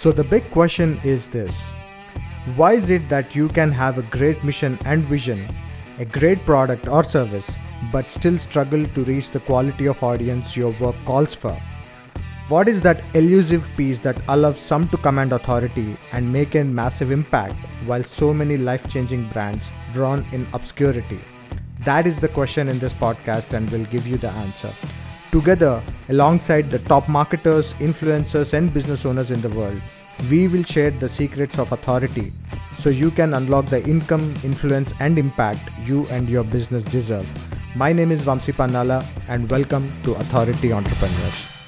So, the big question is this Why is it that you can have a great mission and vision, a great product or service, but still struggle to reach the quality of audience your work calls for? What is that elusive piece that allows some to command authority and make a massive impact while so many life changing brands drown in obscurity? That is the question in this podcast, and we'll give you the answer. Together, alongside the top marketers, influencers, and business owners in the world, we will share the secrets of authority so you can unlock the income, influence, and impact you and your business deserve. My name is Vamsi Pannala, and welcome to Authority Entrepreneurs.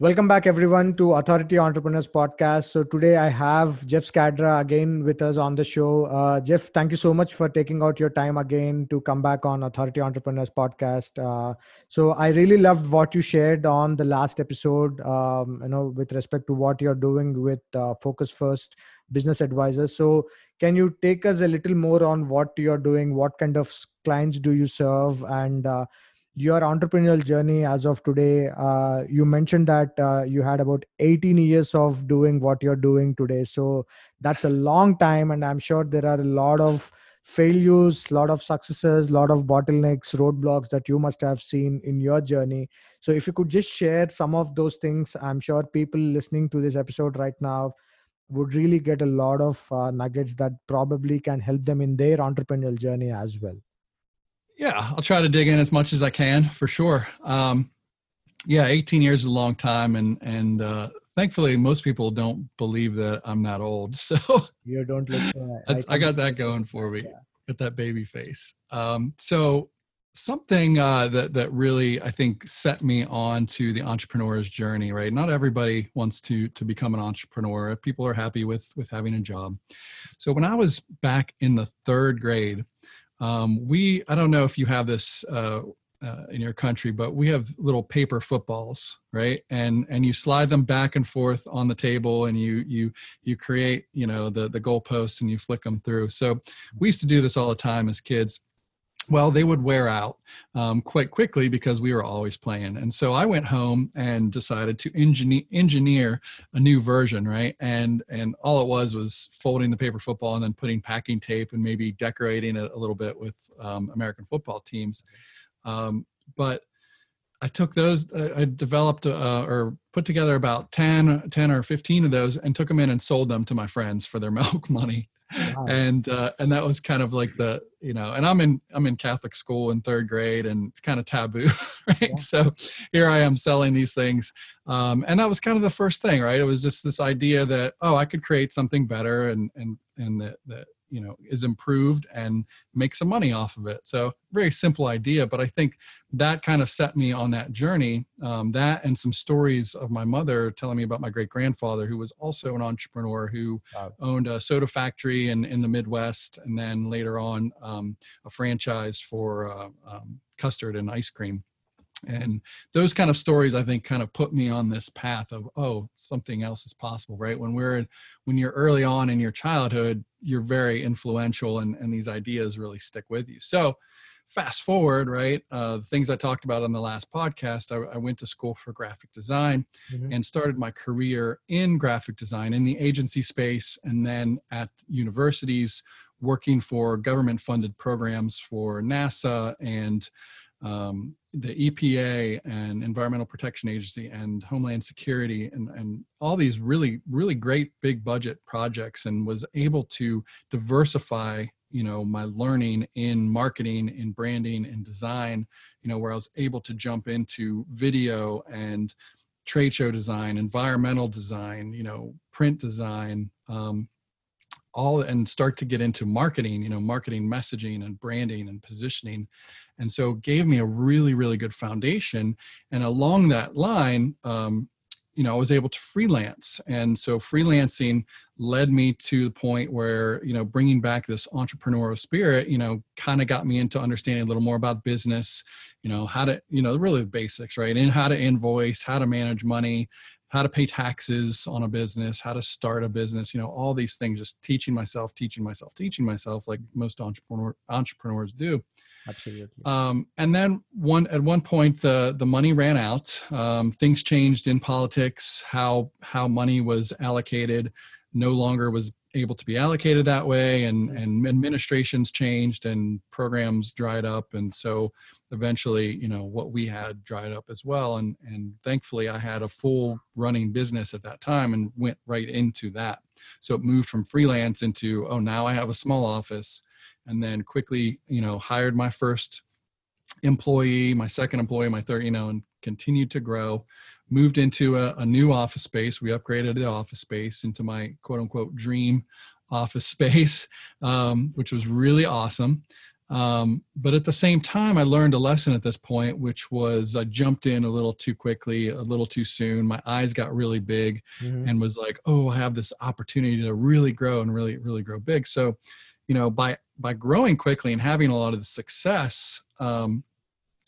Welcome back, everyone, to Authority Entrepreneurs Podcast. So, today I have Jeff Scadra again with us on the show. Uh, Jeff, thank you so much for taking out your time again to come back on Authority Entrepreneurs Podcast. Uh, so, I really loved what you shared on the last episode, um, you know, with respect to what you're doing with uh, Focus First Business Advisors. So, can you take us a little more on what you're doing? What kind of clients do you serve? And uh, your entrepreneurial journey as of today uh, you mentioned that uh, you had about 18 years of doing what you're doing today. So that's a long time and i'm sure there are a lot of failures a lot of successes a lot of bottlenecks roadblocks that you must have seen in your journey. So if you could just share some of those things i'm sure people listening to this episode right now would really get a lot of uh, nuggets that probably can help them in their entrepreneurial journey as well yeah, I'll try to dig in as much as I can for sure. Um, yeah, 18 years is a long time, and and uh, thankfully most people don't believe that I'm that old. So you don't look. I, I, got that going for me. Yeah. Got that baby face. Um, so something uh, that that really I think set me on to the entrepreneur's journey. Right, not everybody wants to to become an entrepreneur. People are happy with with having a job. So when I was back in the third grade, um, we, I don't know if you have this uh, uh, in your country, but we have little paper footballs, right? And and you slide them back and forth on the table, and you you you create you know the the goalposts and you flick them through. So we used to do this all the time as kids well they would wear out um, quite quickly because we were always playing. And so i went home and decided to engineer, engineer a new version right? And and all it was was folding the paper football and then putting packing tape and maybe decorating it a little bit with um, american football teams. Um, but i took those i developed uh, or put together about 10 10 or 15 of those and took them in and sold them to my friends for their milk money wow. and uh, and that was kind of like the you know and i'm in i'm in catholic school in third grade and it's kind of taboo right yeah. so here i am selling these things um, and that was kind of the first thing right it was just this idea that oh i could create something better and and and that that you know is improved and make some money off of it so very simple idea but i think that kind of set me on that journey um, that and some stories of my mother telling me about my great grandfather who was also an entrepreneur who wow. owned a soda factory in, in the midwest and then later on um, a franchise for uh, um, custard and ice cream and those kind of stories i think kind of put me on this path of oh something else is possible right when we're when you're early on in your childhood you're very influential and, and these ideas really stick with you so fast forward right uh, the things i talked about on the last podcast i, I went to school for graphic design mm-hmm. and started my career in graphic design in the agency space and then at universities working for government funded programs for nasa and um, the EPA and Environmental Protection Agency and Homeland Security and, and all these really, really great big budget projects and was able to diversify, you know, my learning in marketing, in branding, in design, you know, where I was able to jump into video and trade show design, environmental design, you know, print design, um, all and start to get into marketing you know marketing messaging and branding and positioning. And so gave me a really really good foundation. And along that line um, you know i was able to freelance. And so freelancing led me to the point where you know bringing back this entrepreneurial spirit you know kind of got me into understanding a little more about business you know how to you know really the basics right? And how to invoice how to manage money how to pay taxes on a business, how to start a business, you know, all these things, just teaching myself, teaching myself, teaching myself, like most entrepreneur entrepreneurs do. Absolutely. Um, and then one at one point the the money ran out. Um, things changed in politics. How how money was allocated no longer was able to be allocated that way, and and administrations changed and programs dried up, and so eventually you know what we had dried up as well. And and thankfully I had a full running business at that time and went right into that. So it moved from freelance into oh now I have a small office and then quickly you know hired my first employee my second employee my third you know and continued to grow moved into a, a, new office space we upgraded the office space into my quote unquote dream office space um, which was really awesome um, but at the same time i learned a lesson at this point which was i jumped in a little too quickly a little too soon. My eyes got really big mm-hmm. and was like oh i have this opportunity to really grow and really really grow big. So you know by by growing quickly and having a lot of the success um,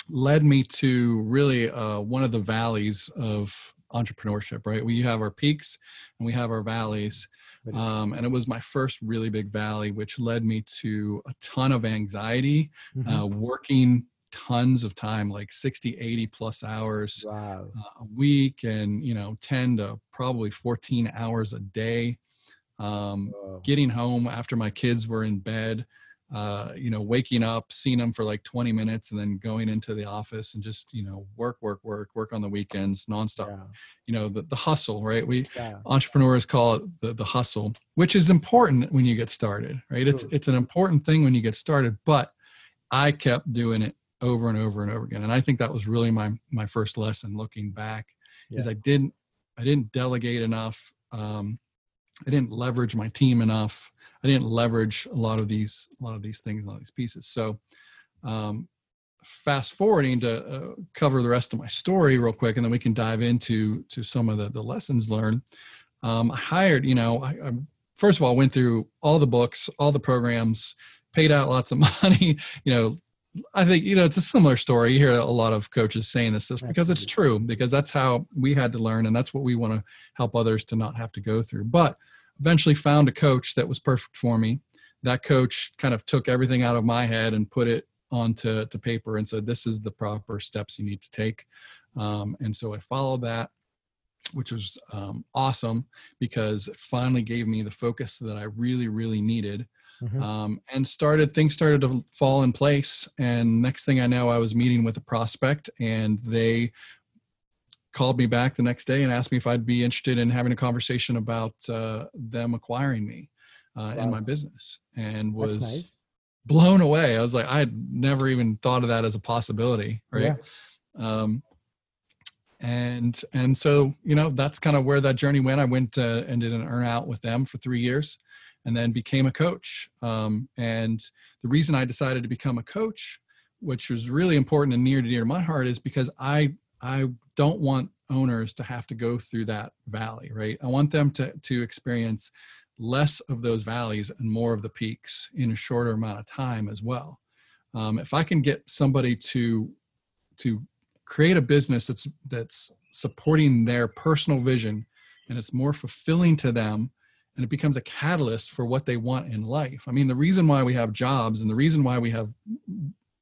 led me to really uh, one of the valleys of entrepreneurship right? We have our peaks and we have our valleys um, and it was my first really big valley which led me to a ton of anxiety mm-hmm. uh, working tons of time like 60 80 plus hours wow. uh, a week and you know 10 to probably 14 hours a day um, getting home after my kids were in bed uh, you know waking up seeing them for like 20 minutes and then going into the office and just you know work work work work on the weekends nonstop yeah. you know the, the hustle right we yeah. entrepreneurs call it the, the hustle which is important when you get started right it's it's an important thing when you get started but i kept doing it over and over and over again and i think that was really my my first lesson looking back yeah. is i didn't i didn't delegate enough um, I didn't leverage my team enough. I didn't leverage a lot of these a lot of these things, a lot of these pieces. So, um, fast forwarding to uh, cover the rest of my story real quick, and then we can dive into to some of the the lessons learned. Um, I hired, you know, I, I first of all went through all the books, all the programs, paid out lots of money. You know, I think you know it's a similar story. You hear a lot of coaches saying this, this because it's true, because that's how we had to learn, and that's what we want to help others to not have to go through. But eventually found a coach that was perfect for me. That coach kind of took everything out of my head and put it onto to paper and said, "This is the proper steps you need to take." Um, and so I followed that, which was um, awesome because it finally gave me the focus that I really, really needed mm-hmm. um, and started things started to fall in place. And next thing I know, I was meeting with a prospect, and they called me back the next day and asked me if I'd be interested in having a conversation about uh, them acquiring me uh, wow. in my business, and was. Nice. blown away i was like i had never even thought of that as a possibility right yeah. um, and and so you know that's kind of where that journey went i went uh, and did an earn out with them for three years and then became a coach. Um, and the reason I decided to become a coach, which was really important and near to dear to my heart, is because I I don't want owners to have to go through that valley, right? I want them to to experience less of those valleys and more of the peaks in a shorter amount of time as well. Um, if I can get somebody to to create a business that's that's supporting their personal vision and it's more fulfilling to them and it becomes a catalyst for what they want in life. I mean, the reason why we have jobs and the reason why we have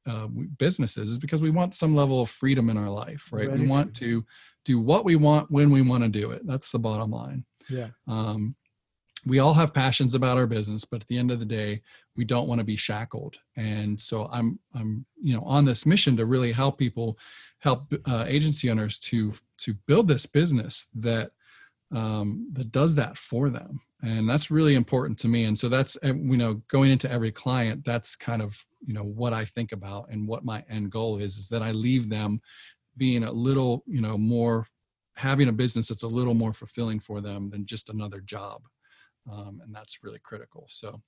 uh, businesses is because we want some level of freedom in our life, right? right? We want to do what we want when we want to do it. That's the bottom line. Yeah. Um, we all have passions about our business, but at the end of the day, we don't want to be shackled. And so I'm, I'm, you know, on this mission to really help people, help uh, agency owners to to build this business that um, that does that for them and that's really important to me. And so that's eh, you know going into every client that's kind of you know what i think about and what my end goal is is that i leave them being a little you know more having a business that's a little more fulfilling for them than just another job. Um, and that's really critical. So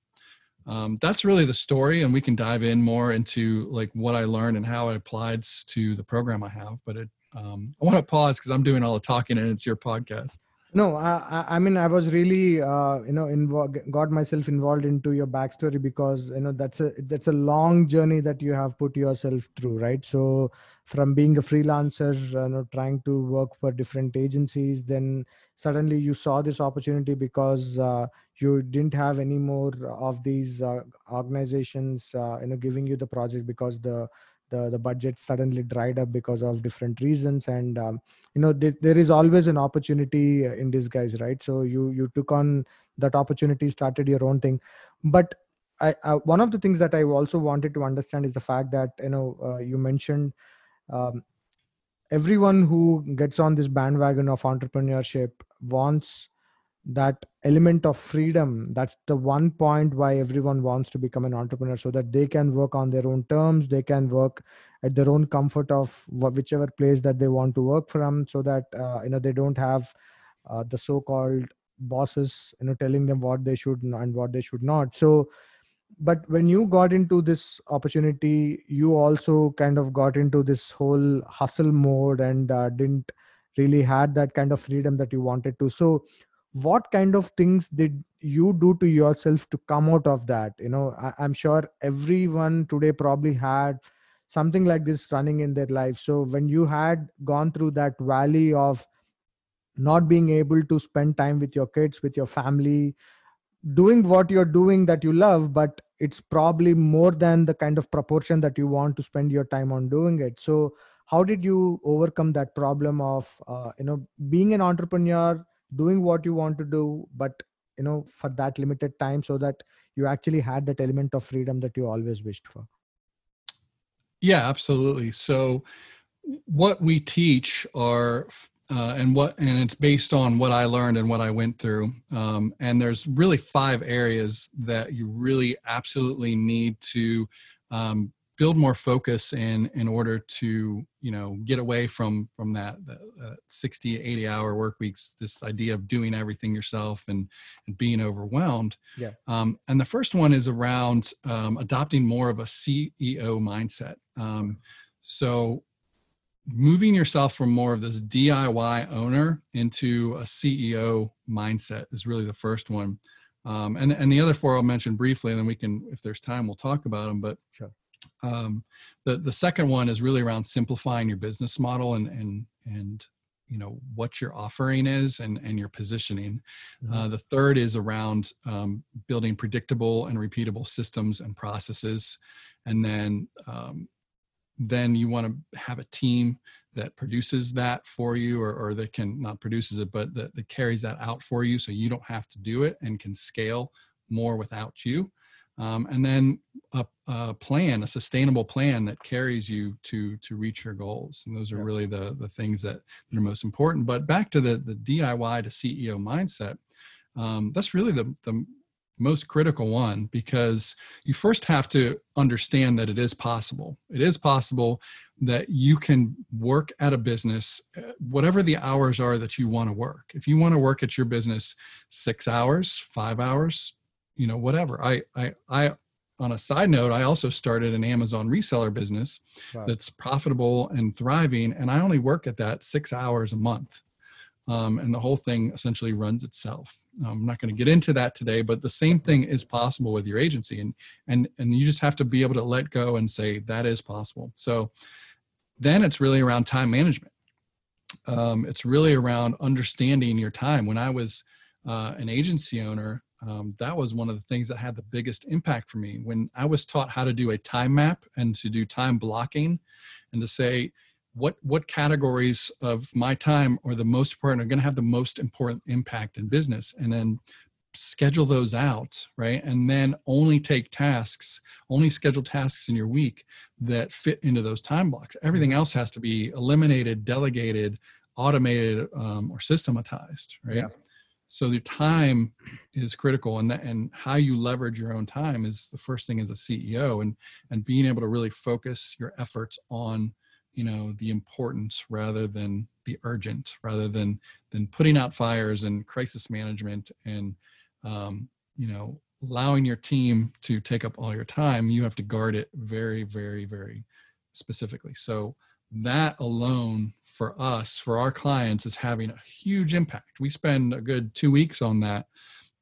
um, that's really the story and we can dive in more into like what i learned and how it applies to the program i have but it um, i want to pause because i'm doing all the talking and it's your podcast no i i mean i was really uh, you know got myself involved into your backstory because you know that's a that's a long journey that you have put yourself through right? So from being a freelancer you know trying to work for different agencies then suddenly you saw this opportunity because uh, you didn't have any more of these uh, organizations uh, you know giving you the project because the the the budget suddenly dried up because of different reasons. And um, you know th- there is always an opportunity in disguise right? So you you took on that opportunity started your own thing. But I, uh, one of the things that I also wanted to understand is the fact that you know uh, you mentioned um, everyone who gets on this bandwagon of entrepreneurship wants that element of freedom that's the one point why everyone wants to become an entrepreneur so that they can work on their own terms they can work at their own comfort of whichever place that they want to work from so that uh, you know they don't have uh, the so called bosses you know telling them what they should and what they should not. So but when you got into this opportunity you also kind of got into this whole hustle mode and uh, didn't really had that kind of freedom that you wanted to. So what kind of things did you do to yourself to come out of that? You know I, am sure everyone today probably had something like this running in their life. So when you had gone through that valley of not being able to spend time with your kids with your family doing what you're doing that you love but it's probably more than the kind of proportion that you want to spend your time on doing it. So how did you overcome that problem of uh, you know being an entrepreneur doing what you want to do but you know for that limited time so that you actually had that element of freedom that you always wished for. Yeah absolutely. So what we teach are uh, and what and it's based on what i learned and what i went through um, and there's really five areas that you really absolutely need to um, build more focus in in order to you know get away from from that, uh, 60 80 hour work weeks this idea of doing everything yourself and and being overwhelmed yeah um, and the first one is around um, adopting more of a ceo mindset um, so moving yourself from more of this diy owner into a ceo mindset is really the first one um, and and the other four I'll mention briefly, and then we can, if there's time, we'll talk about them. But sure. Um, the the second one is really around simplifying your business model and and and you know what your offering is and and your positioning. Mm-hmm. Uh, the third is around um, building predictable and repeatable systems and processes, and then um, then you want to have a team that produces that for you or, or that can not produces it but that, that carries that out for you so you don't have to do it and can scale more without you um, and then a, a, plan, a sustainable plan that carries you to to reach your goals. And those are really the the things that, that are most important. But back to the the DIY to CEO mindset, um, that's really the the most critical one because you first have to understand that it is possible. It is possible that you can work at a business, uh, whatever the hours are that you want to work. If you want to work at your business six hours, five hours, you know whatever. I i i on a side note i also started an amazon reseller business wow. that's profitable and thriving and i only work at that six hours a month. Um, and the whole thing essentially runs itself. I'm not going to get into that today but the same thing is possible with your agency and and and you just have to be able to let go and say that is possible. So then it's really around time management. Um, it's really around understanding your time. When i was uh, an agency owner um, that was one of the things that had the biggest impact for me. When i was taught how to do a time map and to do time blocking and to say what what categories of my time are the most important are going to have the most important impact in business and then schedule those out right? And then only take tasks only schedule tasks in your week that fit into those time blocks. Everything else has to be eliminated delegated automated um, or systematized right? Yeah so the time is critical and that, and how you leverage your own time is the first thing as a ceo and and being able to really focus your efforts on you know the importance rather than the urgent rather than than putting out fires and crisis management and um, you know allowing your team to take up all your time you have to guard it very very very specifically. So that alone for us, for our clients, is having a huge impact. We spend a good two weeks on that,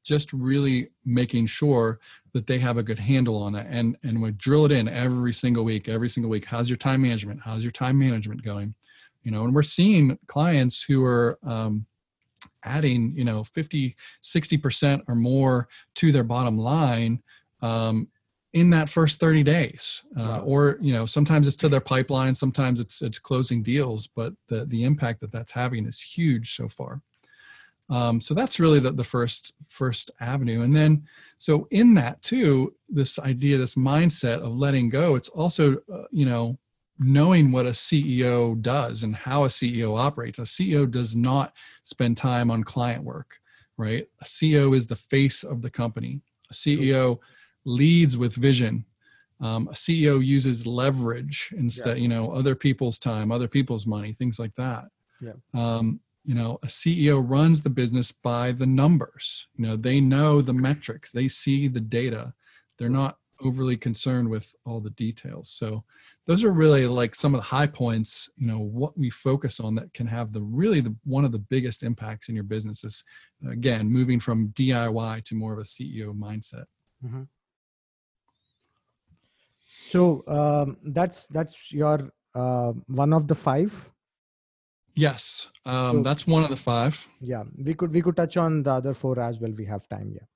just really making sure that they have a good handle on that. And and we drill it in every single week, every single week. How's your time management? How's your time management going? You know, and we're seeing clients who are um, adding, you know, 50, 60% or more to their bottom line um, in that first 30 days uh, or you know sometimes it's to their pipeline sometimes it's it's closing deals but the the impact that that's having is huge so far. Um, so that's really the, the first first avenue. And then so in that too this idea this mindset of letting go it's also uh, you know knowing what a ceo does and how a ceo operates. A ceo does not spend time on client work right? A ceo is the face of the company. A ceo leads with vision. Um, a CEO uses leverage instead, yeah. you know, other people's time, other people's money, things like that. Yeah. Um, you know, a CEO runs the business by the numbers. You know, they know the metrics, they see the data. They're not overly concerned with all the details. So those are really like some of the high points, you know, what we focus on that can have the really the one of the biggest impacts in your business is again moving from DIY to more of a CEO mindset. Mm-hmm. So um, that's that's your uh, one of the five. Yes, um, so, that's one of the five. Yeah, we could we could touch on the other four as well. We have time. Yeah.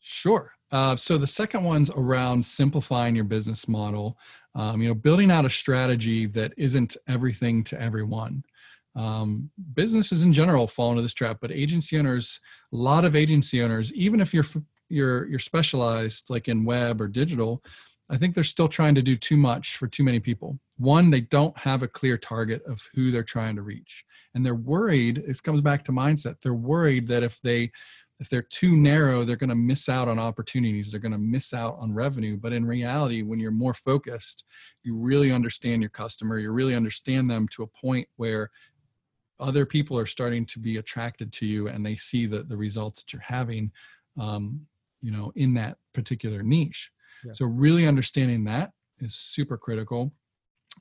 Sure. Uh, so the second one's around simplifying your business model. Um, you know, building out a strategy that isn't everything to everyone. Um, businesses in general fall into this trap, but agency owners, a lot of agency owners, even if you're you're you're specialized like in web or digital, I think they're still trying to do too much for too many people. One, they don't have a clear target of who they're trying to reach. And they're worried, this comes back to mindset. They're worried that if they if they're too narrow, they're going to miss out on opportunities. They're going to miss out on revenue. But in reality, when you're more focused, you really understand your customer. You really understand them to a point where other people are starting to be attracted to you and they see the, the results that you're having um, you know in that particular niche so really understanding that is super critical.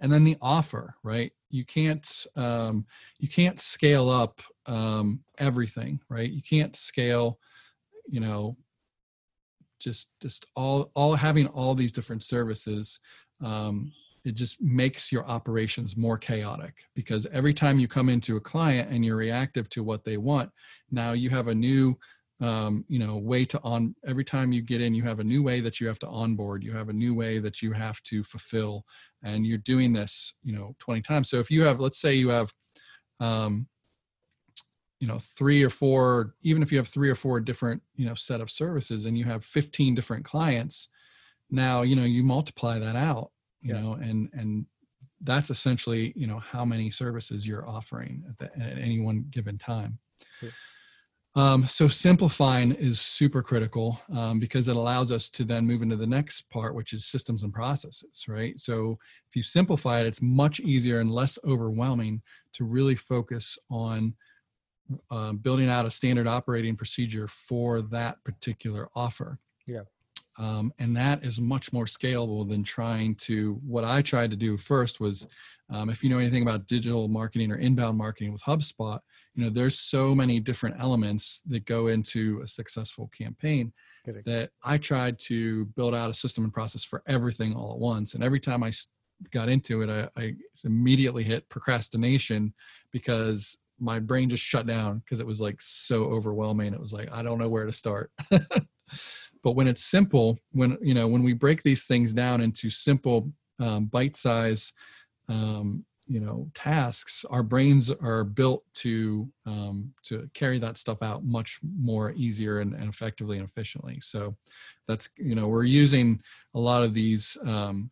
And then the offer, right? You can't um, you can't scale up um, everything, right? You can't scale, you know, just just all all having all these different services. Um, it just makes your operations more chaotic because every time you come into a client and you're reactive to what they want, now you have a new um, you know way to on every time you get in you have a new way that you have to onboard you have a new way that you have to fulfill and you're doing this you know 20 times so if you have let's say you have um, you know three or four even if you have three or four different you know set of services and you have 15 different clients now you know you multiply that out you yeah. know and and that's essentially you know how many services you're offering at, the, at any one given time sure. Um, so simplifying is super critical um, because it allows us to then move into the next part, which is systems and processes, right? So if you simplify it, it's much easier and less overwhelming to really focus on uh, building out a standard operating procedure for that particular offer. Yeah. Um, and that is much more scalable than trying to what i tried to do first was um, if you know anything about digital marketing or inbound marketing with hubspot you know there's so many different elements that go into a successful campaign Correct. that i tried to build out a system and process for everything all at once. And every time i got into it i, I immediately hit procrastination because my brain just shut down because it was like so overwhelming. It was like i don't know where to start but when it's simple when you know when we break these things down into simple um, bite size um, you know tasks our brains are built to um, to carry that stuff out much more easier and, and, effectively and efficiently. So that's you know we're using a lot of these um,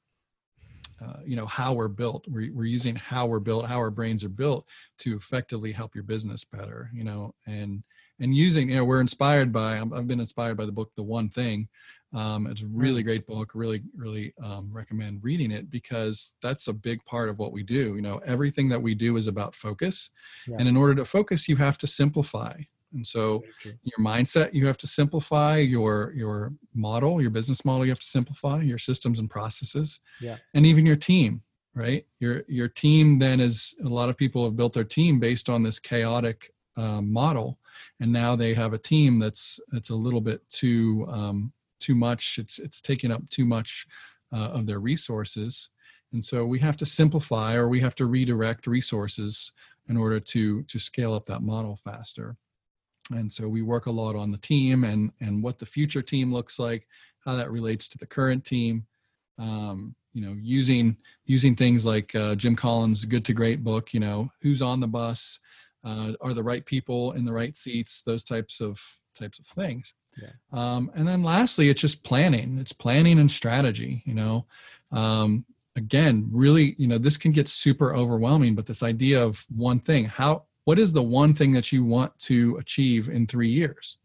uh, you know how we're built. We're, we're using how we're built how our brains are built to effectively help your business better you know and and using you know we're inspired by i've been inspired by the book the one thing. Um, it's a really great book really really um, recommend reading it because that's a big part of what we do. You know everything that we do is about focus yeah. and in order to focus you have to simplify. And so your mindset you have to simplify your your model your business model you have to simplify your systems and processes yeah. and even your team right? Your your team then is a lot of people have built their team based on this chaotic um, model and now they have a team that's that's a little bit too um, too much. It's it's taking up too much uh, of their resources. And so we have to simplify or we have to redirect resources in order to to scale up that model faster. And so we work a lot on the team and and what the future team looks like how that relates to the current team. Um, you know using using things like uh, jim collins good to great book you know who's on the bus uh, are the right people in the right seats those types of types of things. Yeah. um, and then lastly it's just planning. It's planning and strategy you know? Um, again really you know this can get super overwhelming but this idea of one thing how what is the one thing that you want to achieve in three years?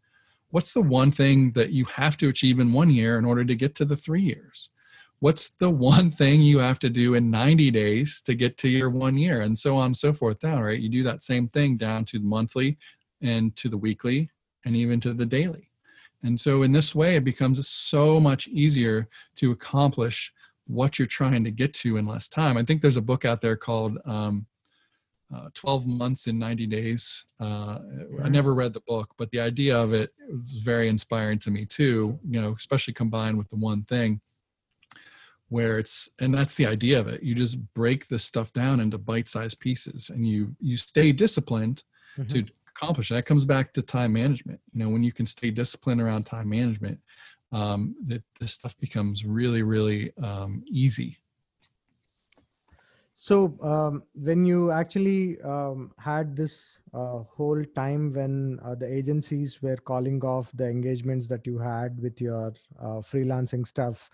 What's the one thing that you have to achieve in one year in order to get to the three years what's the one thing you have to do in 90 days to get to your one year? And so on and so forth down right? You do that same thing down to the monthly and to the weekly and even to the daily. And so in this way it becomes so much easier to accomplish what you're trying to get to in less time. I think there's a book out there called um, uh, 12 months in 90 days. Uh, I never read the book, but the idea of it was very inspiring to me too, you know, especially combined with the one thing where it's and that's the idea of it. You just break this stuff down into bite-sized pieces and you you stay disciplined mm-hmm. to accomplish that. Comes back to time management. You know when you can stay disciplined around time management um, that this stuff becomes really really um, easy. So um, when you actually um, had this uh, whole time when uh, the agencies were calling off the engagements that you had with your uh, freelancing stuff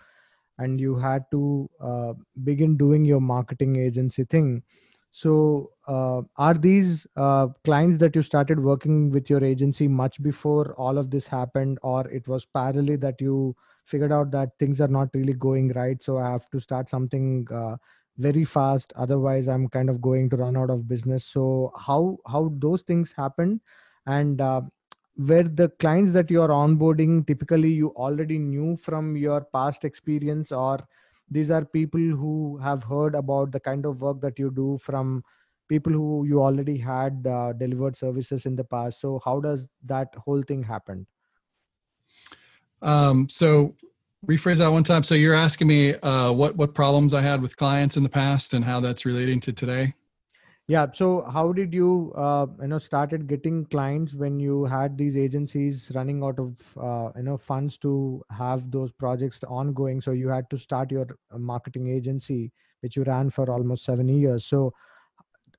and you had to uh, begin doing your marketing agency thing. So uh, are these uh, clients that you started working with your agency much before all of this happened or it was parallelly that you figured out that things are not really going right so i have to start something uh, very fast otherwise i'm kind of going to run out of business? So how how those things happen and uh, where the clients that you are onboarding typically you already knew from your past experience or these are people who have heard about the kind of work that you do from people who you already had uh, delivered services in the past. So how does that whole thing happen um, so rephrase that one time. So you're asking me uh, what what problems i had with clients in the past and how that's relating to today yeah so how did you uh, you know started getting clients when you had these agencies running out of uh, you know funds to have those projects ongoing? So you had to start your uh, marketing agency which you ran for almost 7 years. So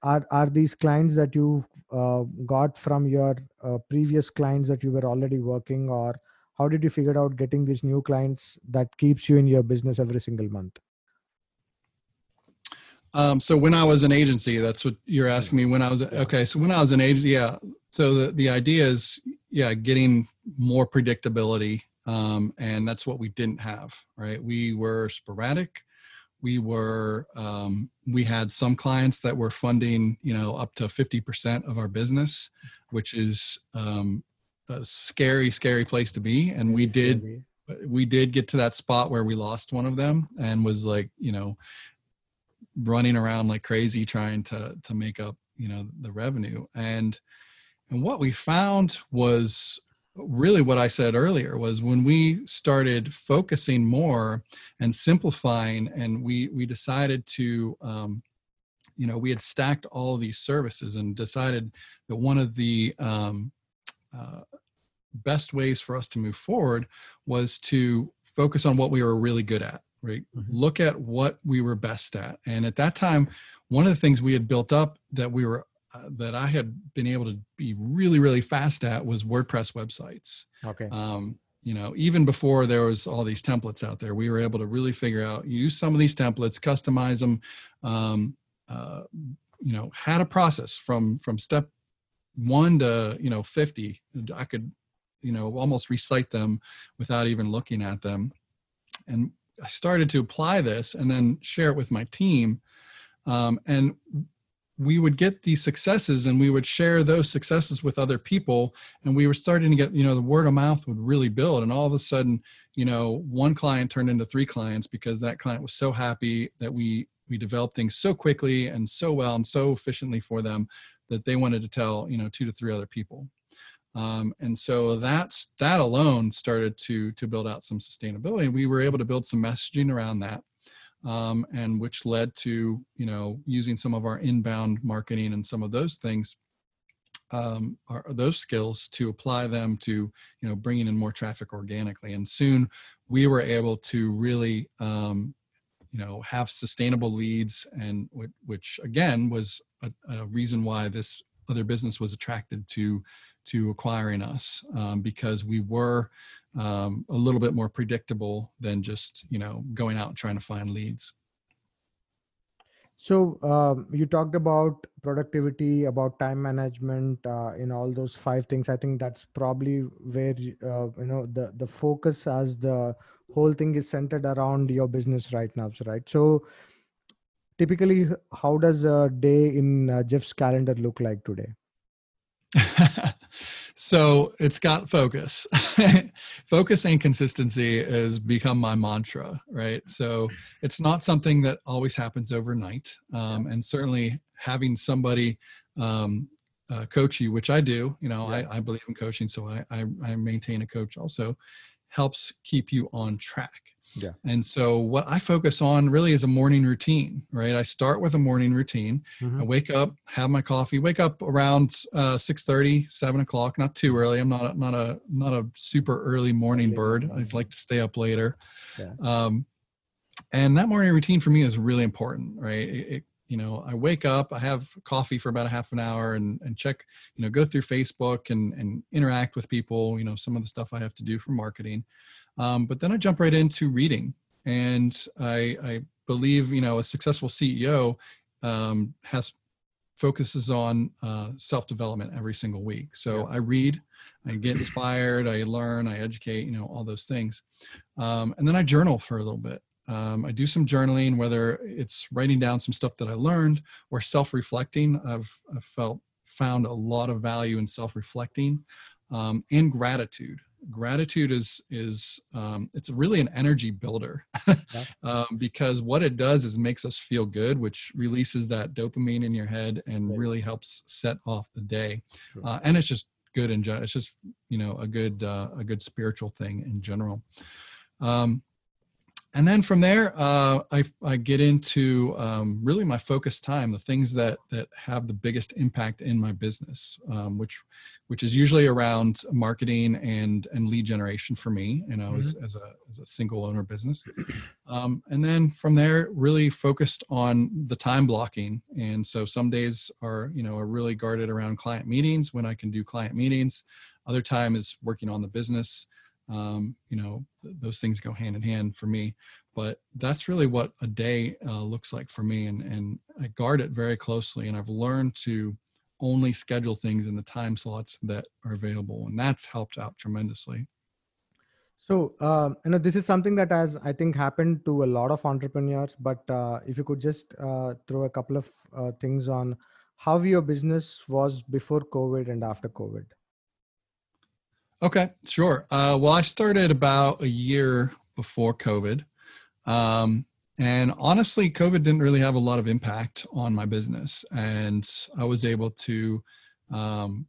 are are these clients that you uh, got from your uh, previous clients that you were already working or how did you figure out getting these new clients that keeps you in your business every single month um, so when I was an agency, that's what you're asking me. When I was okay, so when I was an agency, yeah. So the the idea is, yeah, getting more predictability, um, and that's what we didn't have. Right, we were sporadic. We were um, we had some clients that were funding, you know, up to fifty percent of our business, which is um, a scary, scary place to be. And we did we did get to that spot where we lost one of them and was like you know running around like crazy trying to to make up you know the revenue. And and what we found was really what i said earlier was when we started focusing more and simplifying and we we decided to um, you know we had stacked all these services and decided that one of the um, uh, best ways for us to move forward was to focus on what we were really good at right? Mm-hmm. look at what we were best at. And at that time one of the things we had built up that we were uh, that i had been able to be really really fast at was wordpress websites. Okay. Um, you know even before there was all these templates out there we were able to really figure out use some of these templates customize them um, uh, you know had a process from from step one to you know 50 i could you know almost recite them without even looking at them. And I started to apply this and then share it with my team. Um, and we would get these successes and we would share those successes with other people and we were starting to get you know the word of mouth would really build and all of a sudden you know one client turned into three clients because that client was so happy that we we developed things so quickly and so well and so efficiently for them that they wanted to tell you know two to three other people um, and so that's that alone started to to build out some sustainability and we were able to build some messaging around that um, and which led to you know using some of our inbound marketing and some of those things um, are those skills to apply them to you know bringing in more traffic organically. And soon we were able to really um, you know have sustainable leads and which, which again was a, a, reason why this other business was attracted to to acquiring us um, because we were um, a little bit more predictable than just you know going out and trying to find leads. So um, you talked about productivity about time management uh, in all those five things. I think that's probably where uh, you know the the focus as the whole thing is centered around your business right now right? So typically how does a day in uh, jeff's calendar look like today so it's got focus. Focus and consistency has become my mantra right? So it's not something that always happens overnight um, and certainly having somebody um, uh, coach you which i do you know yeah. I, I, believe in coaching so I, I, I maintain a coach also helps keep you on track yeah. And so what I focus on really is a morning routine, right? I start with a morning routine. Mm-hmm. I wake up, have my coffee, wake up around uh, 6 30, 7 o'clock, not too early. I'm not a, not a, not a super early morning bird. I like to stay up later. Yeah. Um, and that morning routine for me is really important, right? It, it, you know, I wake up, I have coffee for about a half an hour and, and check, you know, go through Facebook and, and interact with people, you know, some of the stuff I have to do for marketing. Um, but then I jump right into reading, and I, I believe you know a successful CEO um, has focuses on uh, self development every single week. So yeah. I read, I get inspired, I learn, I educate, you know, all those things, um, and then I journal for a little bit. Um, I do some journaling, whether it's writing down some stuff that I learned or self reflecting. I've, I've felt found a lot of value in self reflecting um, and gratitude gratitude is is um, it's really an energy builder yeah. um, because what it does is makes us feel good which releases that dopamine in your head and right. really helps set off the day sure. uh, and it's just good in general it's just you know a good uh, a good spiritual thing in general um, and then from there, uh, I, I get into um, really my focus time, the things that that have the biggest impact in my business, um, which which is usually around marketing and and lead generation for me, you know, mm-hmm. as, as a as a single owner business. Um, and then from there, really focused on the time blocking. And so some days are you know are really guarded around client meetings when I can do client meetings. Other time is working on the business um, you know th- those things go hand in hand for me. But that's really what a day uh, looks like for me and, and i guard it very closely and i've learned to only schedule things in the time slots that are available and that's helped out tremendously. So um, you know this is something that has i think happened to a lot of entrepreneurs but uh, if you could just uh, throw a couple of uh, things on how your business was before covid and after covid Okay, sure. Uh, well, I started about a year before COVID. Um, and honestly, COVID didn't really have a lot of impact on my business. And I was able to um,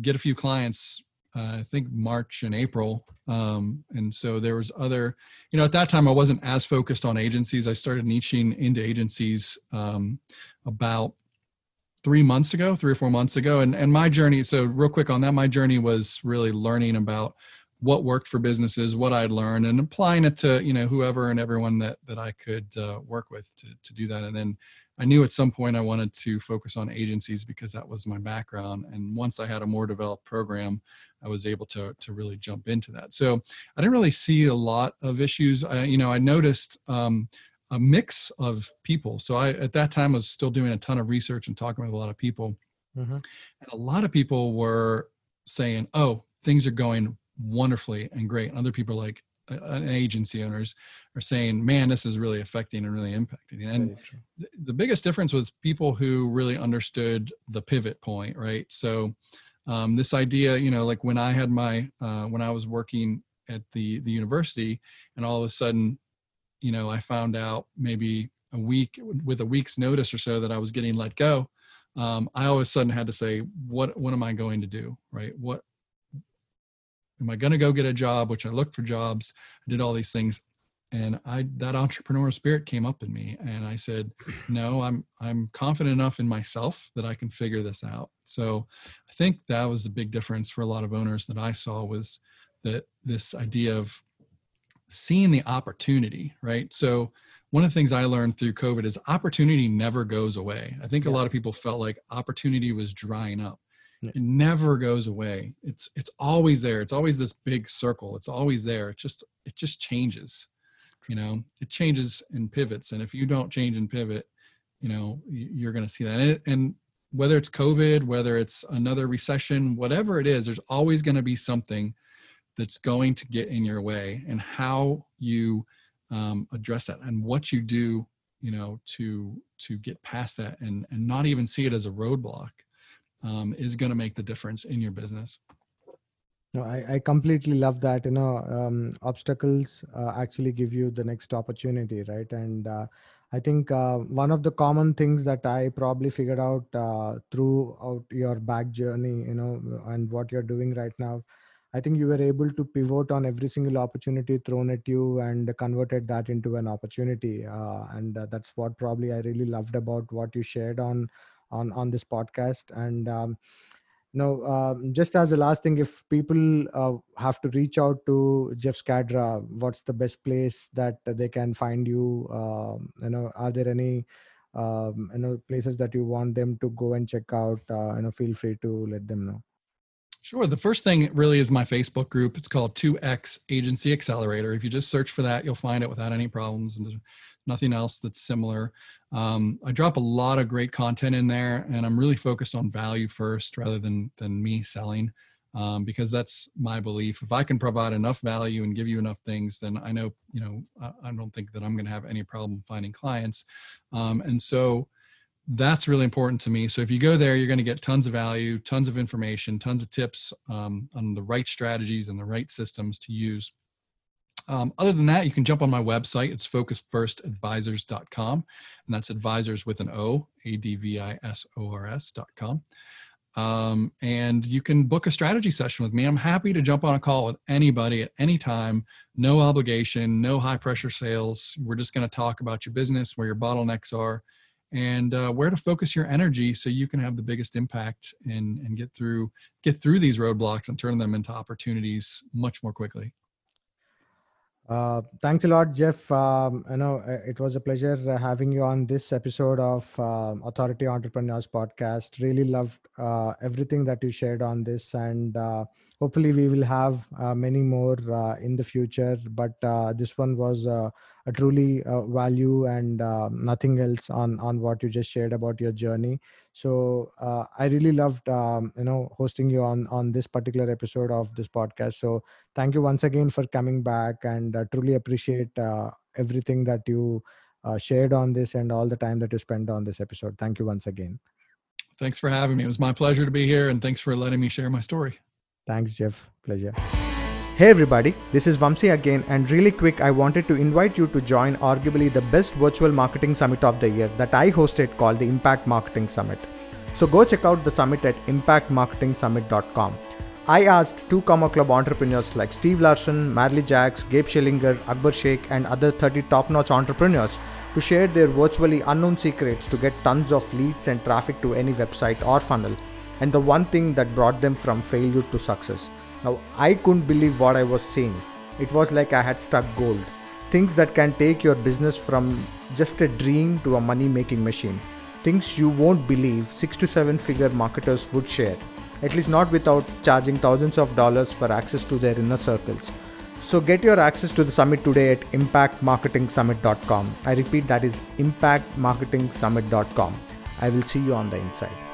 get a few clients, uh, I think March and April. Um, and so there was other, you know, at that time I wasn't as focused on agencies. I started niching into agencies um, about three months ago, three or four months ago. And, and my journey, so real quick on that, my journey was really learning about what worked for businesses, what I'd learned and applying it to, you know, whoever and everyone that, that I could uh, work with to, to do that. And then I knew at some point I wanted to focus on agencies because that was my background. And once I had a more developed program, I was able to, to really jump into that. So I didn't really see a lot of issues. I, you know, I noticed um, a mix of people. So I at that time was still doing a ton of research and talking with a lot of people. Mm-hmm. And a lot of people were saying, "Oh, things are going wonderfully and great." And other people like uh, agency owners are saying, "Man, this is really affecting and really impacting." And th- the biggest difference was people who really understood the pivot point, right? So um, this idea, you know, like when I had my uh, when I was working at the the university, and all of a sudden you know, I found out maybe a week with a week's notice or so that I was getting let go, um, I all of a sudden had to say, what what am I going to do? Right? What am I going to go get a job? Which I looked for jobs, I did all these things, and I that entrepreneurial spirit came up in me, and I said, no, I'm I'm confident enough in myself that I can figure this out. So I think that was a big difference for a lot of owners that I saw was that this idea of seeing the opportunity, right? So one of the things I learned through COVID is opportunity never goes away. I think yeah. a lot of people felt like opportunity was drying up. Yeah. It never goes away. It's it's always there. It's always this big circle. It's always there. It just it just changes. You know, it changes and pivots. And if you don't change and pivot, you know, you're going to see that. And, it, and whether it's COVID, whether it's another recession, whatever it is, there's always going to be something that's going to get in your way, and how you um, address that and what you do you know to to get past that and and not even see it as a roadblock um, is going to make the difference in your business. No i, I completely love that you know um, obstacles uh, actually give you the next opportunity right? And uh, i think uh, one of the common things that i probably figured out uh, throughout your back journey you know and what you're doing right now I think you were able to pivot on every single opportunity thrown at you and converted that into an opportunity. Uh, and uh, that's what probably I really loved about what you shared on on on this podcast. And um, um, just as the last thing, if people uh, have to reach out to Jeff Scadra, what's the best place that they can find you? Um, you know, are there any um, you know places that you want them to go and check out? Uh, you know, feel free to let them know. Sure. The first thing really is my Facebook group. It's called 2X Agency Accelerator. If you just search for that, you'll find it without any problems. And there's nothing else that's similar. Um, I drop a lot of great content in there, and I'm really focused on value first rather than than me selling, um, because that's my belief. If I can provide enough value and give you enough things, then I know you know I, I don't think that I'm going to have any problem finding clients. Um, and so that's really important to me. So if you go there, you're going to get tons of value, tons of information, tons of tips um, on the right strategies and the right systems to use. Um, other than that, you can jump on my website. It's focusfirstadvisors.com, and that's advisors with an O, A D V I S O R S.com. Um, and you can book a strategy session with me. I'm happy to jump on a call with anybody at any time. No obligation, no high pressure sales. We're just going to talk about your business, where your bottlenecks are, and uh, where to focus your energy so you can have the biggest impact and, and get through get through these roadblocks and turn them into opportunities much more quickly uh, thanks a lot, Jeff. Um, I know uh, it was a pleasure uh, having you on this episode of uh, Authority Entrepreneurs Podcast. Really loved uh, everything that you shared on this, and uh, hopefully, we will have many more in the future. But this one was truly value and nothing else on on what you just shared about your journey. So I really loved, um, you know, hosting you on on this particular episode of this podcast. So thank you once again for coming back and uh, truly appreciate uh, everything that you uh, shared on this and all the time that you spent on this episode. Thank you once again. Thanks for having me. It was my pleasure to be here and thanks for letting me share my story. Thanks jeff. Pleasure Hey everybody, this is Vamsi again, and really quick, I wanted to invite you to join arguably the best virtual marketing summit of the year that I hosted called the Impact Marketing Summit. So go check out the summit at impactmarketingsummit.com. I asked two Comma Club entrepreneurs like Steve Larsen, Marley Jaxx, Gabe Schillinger, Akbar Sheikh, and other 30 top notch entrepreneurs to share their virtually unknown secrets to get tons of leads and traffic to any website or funnel, and the one thing that brought them from failure to success. Now, I couldn't believe what I was seeing. It was like I had struck gold. Things that can take your business from just a dream to a money making machine. Things you won't believe six to seven figure marketers would share at least not without charging thousands of dollars for access to their inner circles. So get your access to the summit today at impactmarketingsummit.com. I repeat, that is impactmarketingsummit.com. I will see you on the inside.